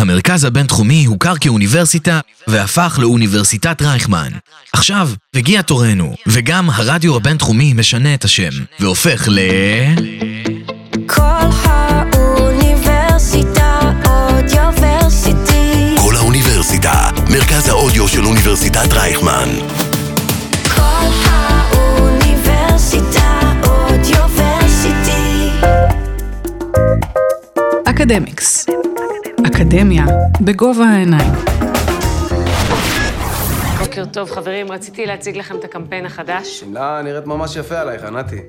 המרכז הבינתחומי הוכר כאוניברסיטה והפך לאוניברסיטת רייכמן. עכשיו הגיע תורנו, וגם הרדיו הבינתחומי משנה את השם, והופך ל... כל האוניברסיטה אודיוורסיטי. כל האוניברסיטה, מרכז האודיו של אוניברסיטת רייכמן. כל האוניברסיטה אודיוורסיטי. אקדמיקס. אקדמיה בגובה העיניים. בוקר טוב, חברים. רציתי להציג לכם את הקמפיין החדש. שמלה נראית ממש יפה עלייך, ענתי.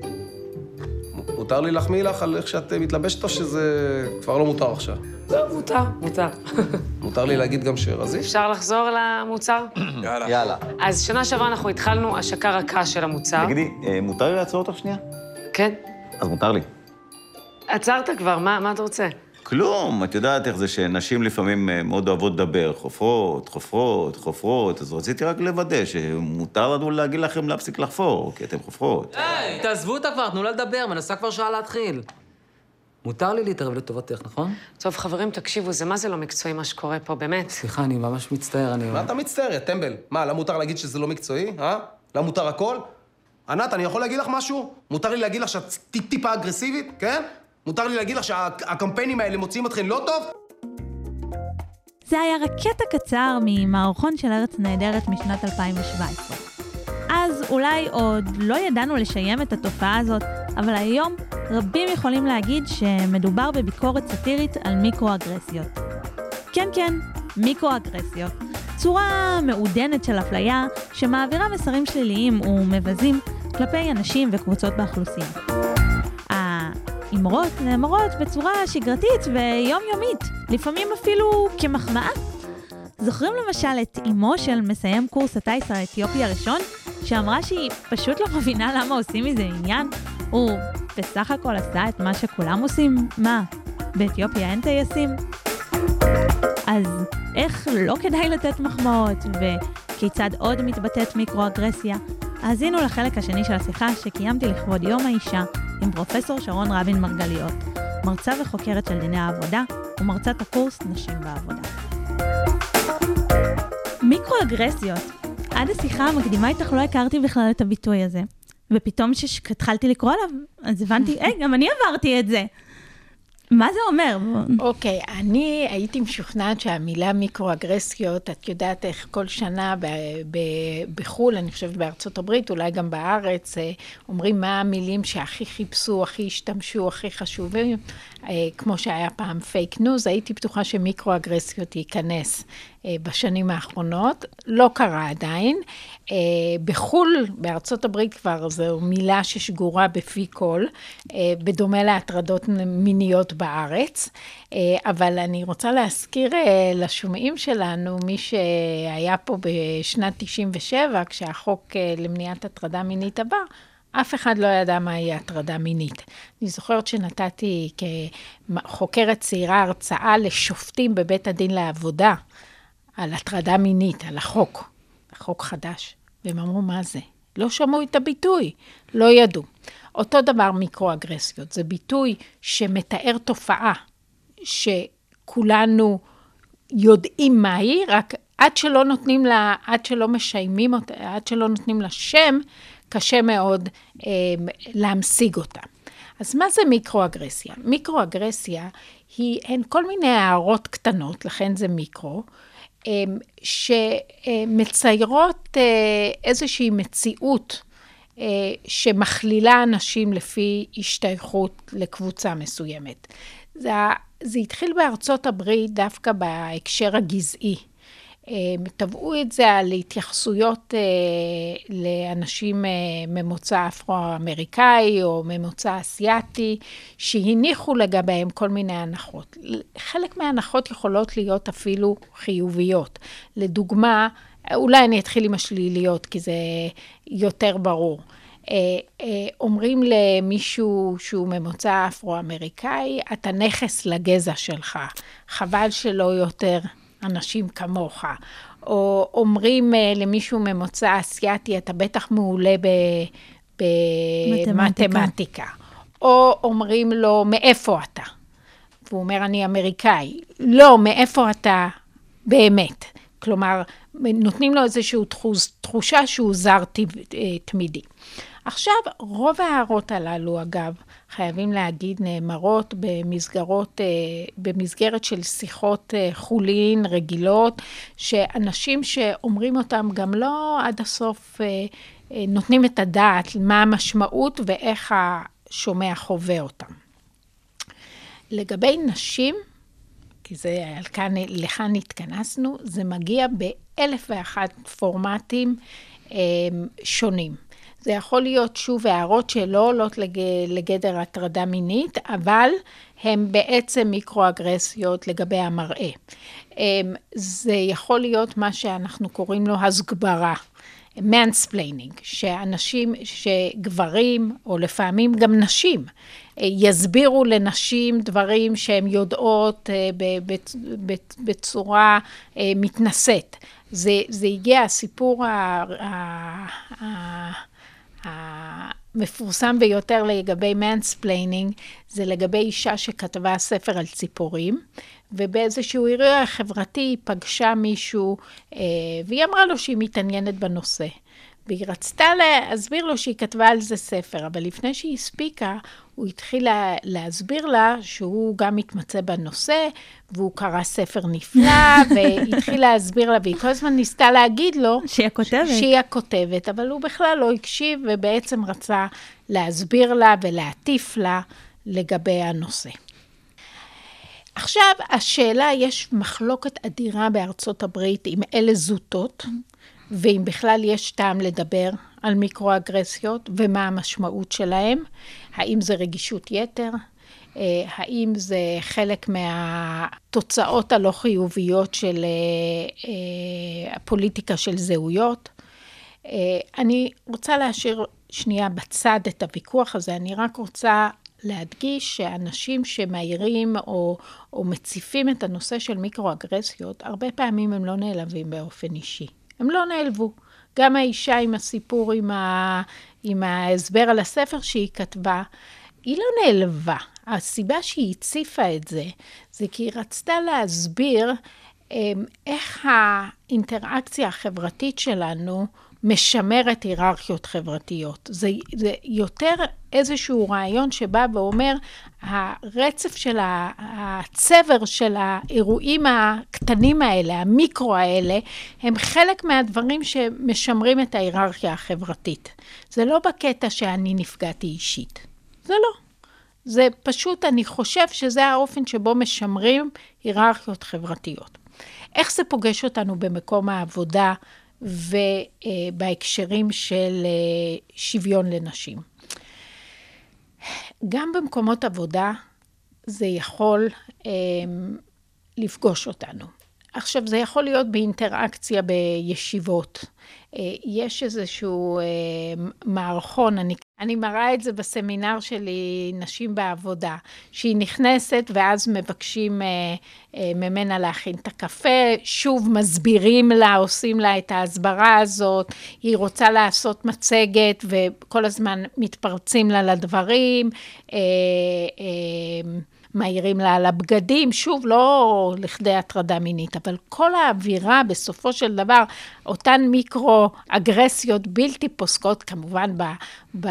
מותר לי להחמיא לך על איך שאת אה, מתלבשת או שזה כבר לא מותר עכשיו? לא, מותר, מותר. מותר לי להגיד גם שרזית? אפשר לחזור למוצר? יאללה. אז שנה שעברה אנחנו התחלנו השקה רכה של המוצר. תגידי, אה, מותר לי לעצור אותך שנייה? כן. אז מותר לי. עצרת כבר, מה, מה אתה רוצה? כלום, את יודעת איך זה שנשים לפעמים אה, מאוד אוהבות לדבר, חופרות, חופרות, חופרות, אז רציתי רק לוודא שמותר לנו להגיד לכם להפסיק לחפור, כי אתן חופרות. היי, תעזבו אותה כבר, תנו לה לדבר, מנסה כבר שעה להתחיל. מותר לי להתערב לטובתך, נכון? טוב, חברים, תקשיבו, זה מה זה לא מקצועי מה שקורה פה, באמת. סליחה, אני ממש מצטער, אני... מה אתה מצטער, יא טמבל? מה, לה מותר להגיד שזה לא מקצועי, אה? לה מותר הכל? ענת, אני יכול להגיד לך משהו? מותר לי להגיד לך שאת טיפ-טיפה אגרסיבית, כן? מותר לי להגיד לך שהקמפיינים האלה מוציאים אתכם לא טוב? זה היה רק קטע קצר ממערכון של ארץ נהדרת משנת 2017. אז אולי עוד לא ידענו לשיים את התופעה הזאת, אבל היום רבים יכולים להגיד שמדובר בביקורת סאטירית על מיקרואגרסיות. כן, כן, מיקרואגרסיות. צורה מעודנת של אפליה שמעבירה מסרים שליליים ומבזים כלפי אנשים וקבוצות באוכלוסייה. האמרות נאמרות בצורה שגרתית ויומיומית, לפעמים אפילו כמחמאה. זוכרים למשל את אמו של מסיים קורס הטיס האתיופי הראשון, שאמרה שהיא פשוט לא מבינה למה עושים מזה עניין? הוא בסך הכל עשה את מה שכולם עושים? מה, באתיופיה אין טייסים? אז איך לא כדאי לתת מחמאות, וכיצד עוד מתבטאת מיקרואגרסיה? האזינו לחלק השני של השיחה שקיימתי לכבוד יום האישה עם פרופסור שרון רבין מרגליות, מרצה וחוקרת של דיני העבודה ומרצת הקורס נשים בעבודה. מיקרואגרסיות. עד השיחה המקדימה איתך לא הכרתי בכלל את הביטוי הזה. ופתאום כשהתחלתי לקרוא עליו, אז הבנתי, היי, גם אני עברתי את זה. מה זה אומר? אוקיי, okay, אני הייתי משוכנעת שהמילה מיקרואגרסיות, את יודעת איך כל שנה ב- ב- בחו"ל, אני חושבת בארצות הברית, אולי גם בארץ, אה, אומרים מה המילים שהכי חיפשו, הכי השתמשו, הכי חשובים, אה, כמו שהיה פעם פייק ניוז, הייתי בטוחה שמיקרואגרסיות ייכנס בשנים האחרונות, לא קרה עדיין. בחו"ל, בארצות הברית כבר זו מילה ששגורה בפי כל, בדומה להטרדות מיניות בארץ, אבל אני רוצה להזכיר לשומעים שלנו, מי שהיה פה בשנת 97, כשהחוק למניעת הטרדה מינית עבר, אף אחד לא ידע מהי הטרדה מינית. אני זוכרת שנתתי כחוקרת צעירה הרצאה לשופטים בבית הדין לעבודה על הטרדה מינית, על החוק, החוק חדש, והם אמרו, מה זה? לא שמעו את הביטוי, לא ידעו. אותו דבר מיקרואגרסיות, זה ביטוי שמתאר תופעה שכולנו יודעים מהי, רק עד שלא נותנים לה, עד שלא משיימים אותה, עד שלא נותנים לה שם, קשה מאוד אה, להמשיג אותה. אז מה זה מיקרואגרסיה? מיקרואגרסיה היא, הן כל מיני הערות קטנות, לכן זה מיקרו, שמציירות אה, איזושהי מציאות אה, שמכלילה אנשים לפי השתייכות לקבוצה מסוימת. זה, זה התחיל בארצות הברית דווקא בהקשר הגזעי. תבעו את זה על התייחסויות לאנשים ממוצא אפרו-אמריקאי או ממוצא אסיאתי, שהניחו לגביהם כל מיני הנחות. חלק מההנחות יכולות להיות אפילו חיוביות. לדוגמה, אולי אני אתחיל עם השליליות, כי זה יותר ברור. אומרים למישהו שהוא ממוצא אפרו-אמריקאי, אתה נכס לגזע שלך, חבל שלא יותר אנשים כמוך. או אומרים למישהו ממוצא אסייתי, אתה בטח מעולה במתמטיקה. או אומרים לו, מאיפה אתה? והוא אומר, אני אמריקאי. לא, מאיפה אתה באמת? כלומר, נותנים לו איזושהי תחוש, תחושה שהוא זר אה, תמידי. עכשיו, רוב ההערות הללו, אגב, חייבים להגיד, נאמרות במסגרות, אה, במסגרת של שיחות אה, חולין רגילות, שאנשים שאומרים אותם גם לא עד הסוף אה, נותנים את הדעת מה המשמעות ואיך השומע חווה אותם. לגבי נשים, כי זה, כאן, לכאן התכנסנו, זה מגיע באלף ואחת פורמטים שונים. זה יכול להיות שוב הערות שלא עולות לג, לגדר הטרדה מינית, אבל הן בעצם מיקרואגרסיות לגבי המראה. אה, זה יכול להיות מה שאנחנו קוראים לו הסגברה. mansplaining, שאנשים, שגברים, או לפעמים גם נשים, אה, יסבירו לנשים דברים שהן יודעות אה, בצורה אה, מתנשאת. זה, זה הגיע, הסיפור ה- המפורסם ביותר לגבי mansplaining, זה לגבי אישה שכתבה ספר על ציפורים, ובאיזשהו אירוע חברתי היא פגשה מישהו, אה, והיא אמרה לו שהיא מתעניינת בנושא. והיא רצתה להסביר לו שהיא כתבה על זה ספר, אבל לפני שהיא הספיקה, הוא התחיל לה, להסביר לה שהוא גם מתמצא בנושא, והוא קרא ספר נפלא, והתחיל להסביר לה, והיא כל הזמן ניסתה להגיד לו... שהיא הכותבת. שהיא הכותבת, אבל הוא בכלל לא הקשיב, ובעצם רצה להסביר לה ולהטיף לה לגבי הנושא. עכשיו, השאלה, יש מחלוקת אדירה בארצות הברית אם אלה זוטות, ואם בכלל יש טעם לדבר על מיקרואגרסיות ומה המשמעות שלהם, האם זה רגישות יתר, אה, האם זה חלק מהתוצאות הלא חיוביות של אה, אה, הפוליטיקה של זהויות. אני רוצה להשאיר שנייה בצד את הוויכוח הזה, אני רק רוצה להדגיש שאנשים שמעירים או, או מציפים את הנושא של מיקרואגרסיות, הרבה פעמים הם לא נעלבים באופן אישי. הם לא נעלבו. גם האישה עם הסיפור, עם, ה, עם ההסבר על הספר שהיא כתבה, היא לא נעלבה. הסיבה שהיא הציפה את זה, זה כי היא רצתה להסביר אמ, איך האינטראקציה החברתית שלנו משמרת היררכיות חברתיות. זה, זה יותר איזשהו רעיון שבא ואומר, הרצף של הצבר של האירועים הקטנים האלה, המיקרו האלה, הם חלק מהדברים שמשמרים את ההיררכיה החברתית. זה לא בקטע שאני נפגעתי אישית. זה לא. זה פשוט, אני חושב שזה האופן שבו משמרים היררכיות חברתיות. איך זה פוגש אותנו במקום העבודה ובהקשרים של שוויון לנשים? גם במקומות עבודה זה יכול לפגוש אותנו. עכשיו, זה יכול להיות באינטראקציה בישיבות. יש איזשהו מערכון, אני, אני מראה את זה בסמינר שלי, נשים בעבודה, שהיא נכנסת ואז מבקשים ממנה להכין את הקפה, שוב מסבירים לה, עושים לה את ההסברה הזאת, היא רוצה לעשות מצגת וכל הזמן מתפרצים לה לדברים. מעירים לה על הבגדים, שוב, לא לכדי הטרדה מינית, אבל כל האווירה, בסופו של דבר, אותן מיקרו-אגרסיות בלתי פוסקות, כמובן, ב, ב,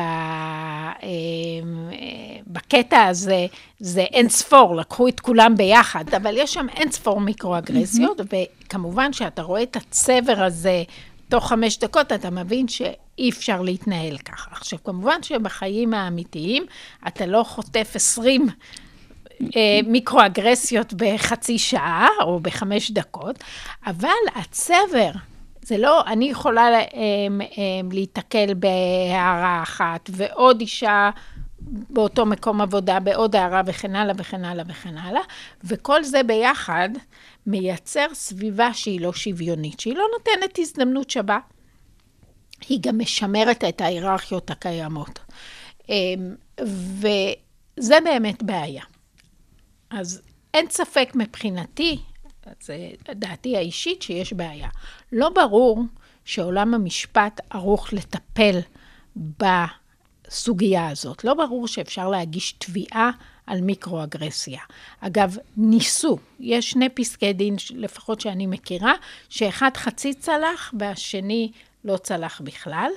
בקטע הזה, זה אין ספור, לקחו את כולם ביחד, אבל יש שם אין ספור מיקרו-אגרסיות, mm-hmm. וכמובן, שאתה רואה את הצבר הזה, תוך חמש דקות אתה מבין שאי אפשר להתנהל ככה. עכשיו, כמובן שבחיים האמיתיים אתה לא חוטף עשרים מיקרואגרסיות בחצי שעה או בחמש דקות, אבל הצבר, זה לא, אני יכולה להיתקל בהערה אחת, ועוד אישה באותו מקום עבודה, בעוד הערה וכן הלאה וכן הלאה וכן הלאה, וכל זה ביחד מייצר סביבה שהיא לא שוויונית, שהיא לא נותנת הזדמנות שווה. היא גם משמרת את ההיררכיות הקיימות. וזה באמת בעיה. אז אין ספק מבחינתי, זה דעתי האישית, שיש בעיה. לא ברור שעולם המשפט ערוך לטפל בסוגיה הזאת. לא ברור שאפשר להגיש תביעה על מיקרואגרסיה. אגב, ניסו, יש שני פסקי דין, לפחות שאני מכירה, שאחד חצי צלח והשני לא צלח בכלל.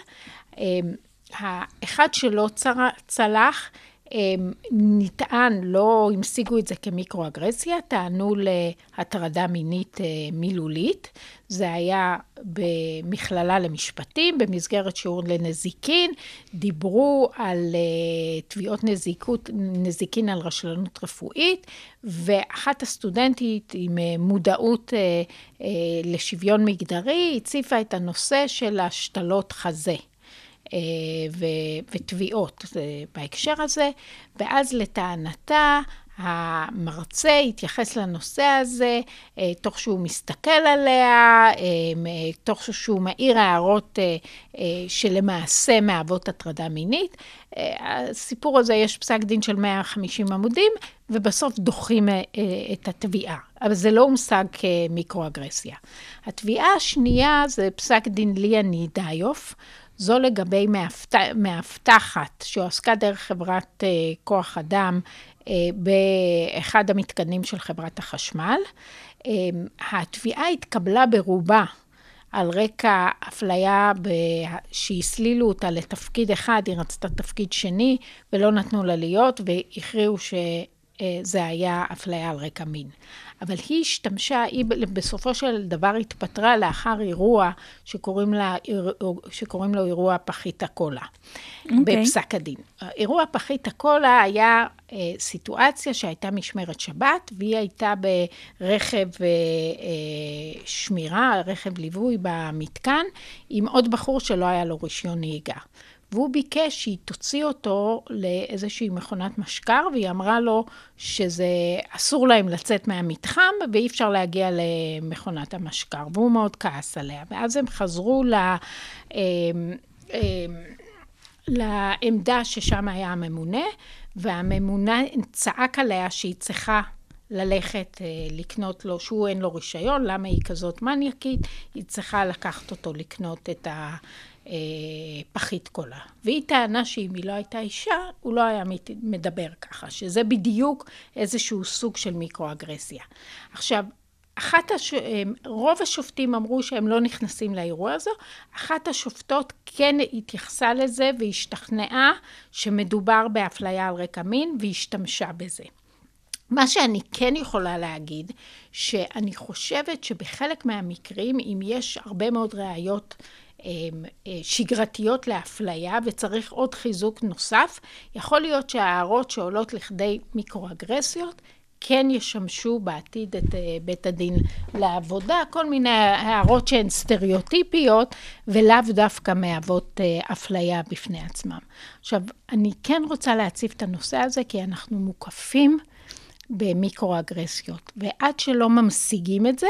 אמ, האחד שלא צלח, נטען, לא המשיגו את זה כמיקרואגרסיה, טענו להטרדה מינית אה, מילולית. זה היה במכללה למשפטים, במסגרת שיעור לנזיקין, דיברו על אה, תביעות נזיקות, נזיקין על רשלנות רפואית, ואחת הסטודנטית עם אה, מודעות לשוויון מגדרי, הציפה את הנושא של השתלות חזה. אה, ותביעות אה, בהקשר הזה, ואז לטענתה המרצה התייחס לנושא הזה אה, תוך שהוא מסתכל עליה, תוך שהוא מעיר הערות שלמעשה מהוות הטרדה מינית. הסיפור הזה, יש פסק דין של 150 עמודים, ובסוף דוחים את התביעה. אבל זה לא הושג כמיקרואגרסיה. התביעה השנייה זה פסק דין ליה נידאיוף. זו לגבי מאבט... מאבטחת שהועסקה דרך חברת uh, כוח אדם uh, באחד המתקנים של חברת החשמל. Uh, התביעה התקבלה ברובה על רקע אפליה. שהסלילו אותה לתפקיד אחד, היא רצתה תפקיד שני ולא נתנו לה להיות והכריעו שזה היה אפליה על רקע מין. אבל היא השתמשה, היא בסופו של דבר התפטרה לאחר אירוע שקוראים, לה, שקוראים לו אירוע פחית הקולה, okay. אוקיי. בפסק הדין. אירוע פחית הקולה היה אה, סיטואציה שהייתה משמרת שבת, והיא הייתה ברכב אה, אה, שמירה, רכב ליווי במתקן, עם עוד בחור שלא היה לו רישיון נהיגה. והוא ביקש שהיא תוציא אותו לאיזושהי מכונת משקר, והיא אמרה לו שזה אסור להם לצאת מהמתחם, ואי אפשר להגיע למכונת המשקר, והוא מאוד כעס עליה. ואז הם חזרו ל... אמ, אמ, לעמדה ששם היה הממונה, והממונה צעק עליה שהיא צריכה ללכת אה, לקנות לו, שהוא אין לו רישיון, למה היא כזאת מניאקית, היא צריכה לקחת אותו לקנות את ה... אה, פחית קולה. והיא טענה שאם היא לא הייתה אישה, הוא לא היה מדבר ככה, שזה בדיוק איזשהו סוג של מיקרואגרסיה. עכשיו, אחת הש... רוב השופטים אמרו שהם לא נכנסים לאירוע הזו, אחת השופטות כן התייחסה לזה והשתכנעה שמדובר באפליה על רקע מין והשתמשה בזה. מה שאני כן יכולה להגיד, שאני חושבת שבחלק מהמקרים, אם יש הרבה מאוד ראיות שגרתיות לאפליה וצריך עוד חיזוק נוסף, יכול להיות שההערות שעולות לכדי מיקרואגרסיות כן ישמשו בעתיד את אה, בית הדין לעבודה, כל מיני הערות שהן סטריאוטיפיות ולאו דווקא מהוות אה, אפליה בפני עצמם. עכשיו, אני כן רוצה להציף את הנושא הזה כי אנחנו מוקפים במיקרואגרסיות, ועד שלא ממשיגים את זה,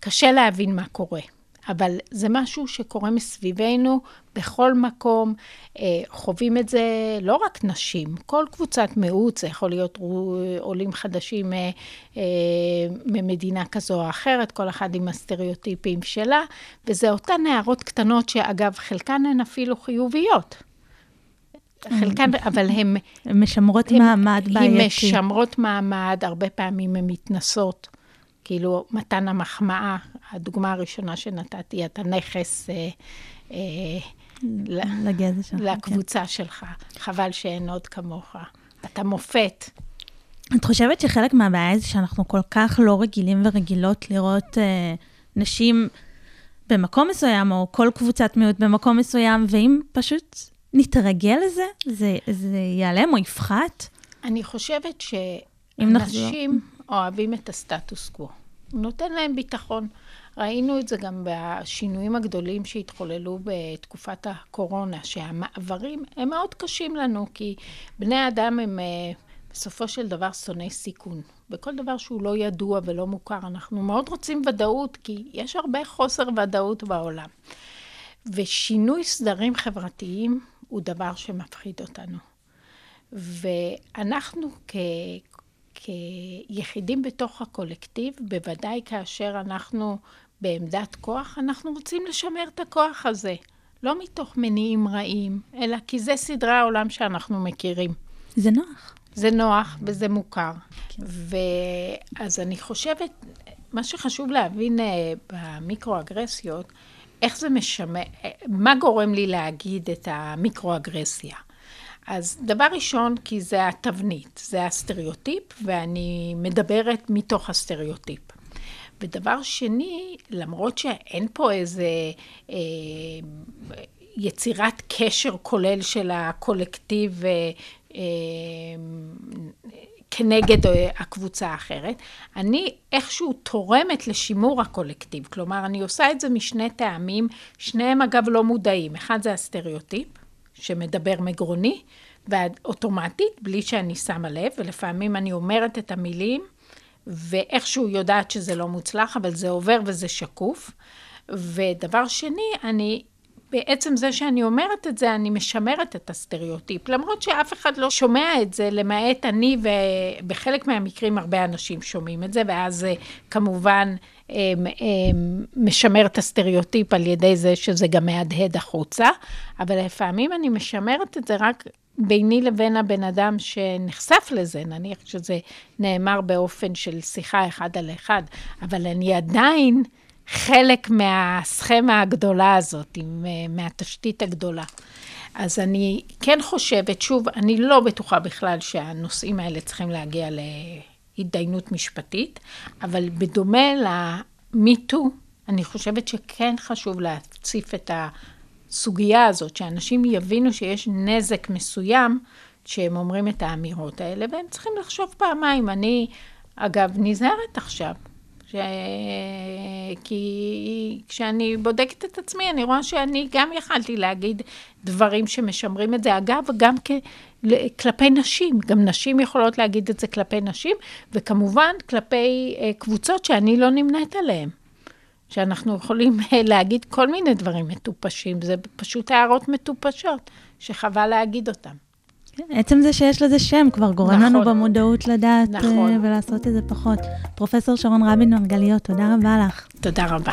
קשה להבין מה קורה. אבל זה משהו שקורה מסביבנו בכל מקום. אה, חווים את זה לא רק נשים, כל קבוצת מיעוט, זה יכול להיות עולים חדשים אה, אה, ממדינה כזו או אחרת, כל אחד עם הסטריאוטיפים שלה, וזה אותן נערות קטנות שאגב, חלקן הן אפילו חיוביות. חלקן, אבל הן... הן משמרות מעמד בעייתי. הן משמרות מעמד, הרבה פעמים הן מתנסות. כאילו, מתן המחמאה, הדוגמה הראשונה שנתתי, אתה נכס אה, אה, לגזע שלך. לקבוצה כן. שלך. חבל שאין עוד כמוך. אתה מופת. את חושבת שחלק מהבעיה זה שאנחנו כל כך לא רגילים ורגילות לראות אה, נשים במקום מסוים, או כל קבוצת מיעוט במקום מסוים, ואם פשוט נתרגל לזה, זה, זה ייעלם או יפחת? אני חושבת שאנשים אוהבים את הסטטוס קוו. נותן להם ביטחון. ראינו את זה גם בשינויים הגדולים שהתחוללו בתקופת הקורונה, שהמעברים הם מאוד קשים לנו, כי בני אדם הם אה, בסופו של דבר שונאי סיכון. בכל דבר שהוא לא ידוע ולא מוכר, אנחנו מאוד רוצים ודאות, כי יש הרבה חוסר ודאות בעולם. ושינוי סדרים חברתיים הוא דבר שמפחיד אותנו. ואנחנו. כיחידים בתוך הקולקטיב, בוודאי כאשר אנחנו בעמדת כוח, אנחנו רוצים לשמר את הכוח הזה. לא מתוך מניעים רעים, אלא כי זה סדרי העולם שאנחנו מכירים. זה נוח. זה נוח וזה מוכר. ואז אני חושבת, מה שחשוב להבין אה, במיקרואגרסיות, איך זה משמע, אה, מה גורם לי להגיד את המיקרואגרסיה. אז דבר ראשון, כי זה התבנית, זה הסטריאוטיפ, ואני מדברת מתוך הסטריאוטיפ. ודבר שני, למרות שאין פה איזה אה, יצירת קשר כולל של הקולקטיב אה, אה, כנגד אה, הקבוצה האחרת, אני איכשהו תורמת לשימור הקולקטיב. כלומר, אני עושה את זה משני טעמים, שניהם אגב לא מודעים. אחד זה הסטריאוטיפ, שמדבר מגרוני, ואוטומטית, בלי שאני שמה לב, ולפעמים אני אומרת את המילים, ואיכשהו יודעת שזה לא מוצלח, אבל זה עובר וזה שקוף. ובדבר שני, אני, בעצם זה שאני אומרת את זה, אני משמרת את הסטריאוטיפ. למרות שאף אחד לא שומע את זה, למעט אני, ובחלק מהמקרים הרבה אנשים שומעים את זה, ואז אה, כמובן משמר את הסטריאוטיפ על ידי זה שזה גם מהדהד החוצה, אבל לפעמים אני משמרת את זה רק ביני לבין הבן אדם שנחשף לזה, נניח שזה נאמר באופן של שיחה אחד על אחד, אבל אני עדיין חלק מהסכמה הגדולה הזאת, מהתשתית הגדולה. אז אני כן חושבת, שוב, אני לא בטוחה בכלל שהנושאים האלה צריכים להגיע להתדיינות משפטית, אבל בדומה למיטו, אני חושבת שכן חשוב להציף את. הסוגיה הזאת, שאנשים יבינו שיש נזק מסוים כשהם אומרים את האמירות האלה, והם צריכים לחשוב פעמיים. אני, אגב, נזהרת עכשיו. ש... כי כשאני בודקת את עצמי, אני רואה שאני גם יכלתי להגיד דברים שמשמרים את זה. אגב, גם כ... כלפי נשים, גם נשים יכולות להגיד את זה כלפי נשים, וכמובן כלפי אה, קבוצות שאני לא נמנית עליהן. שאנחנו יכולים אה, להגיד כל מיני דברים מטופשים, זה פשוט הערות מטופשות, שחבל להגיד אותן. עצם זה שיש לזה שם כבר גורם נכון, לנו במודעות לדעת נכון. ולעשות את זה פחות. פרופסור שרון רבין מרגליות, תודה רבה לך. תודה רבה.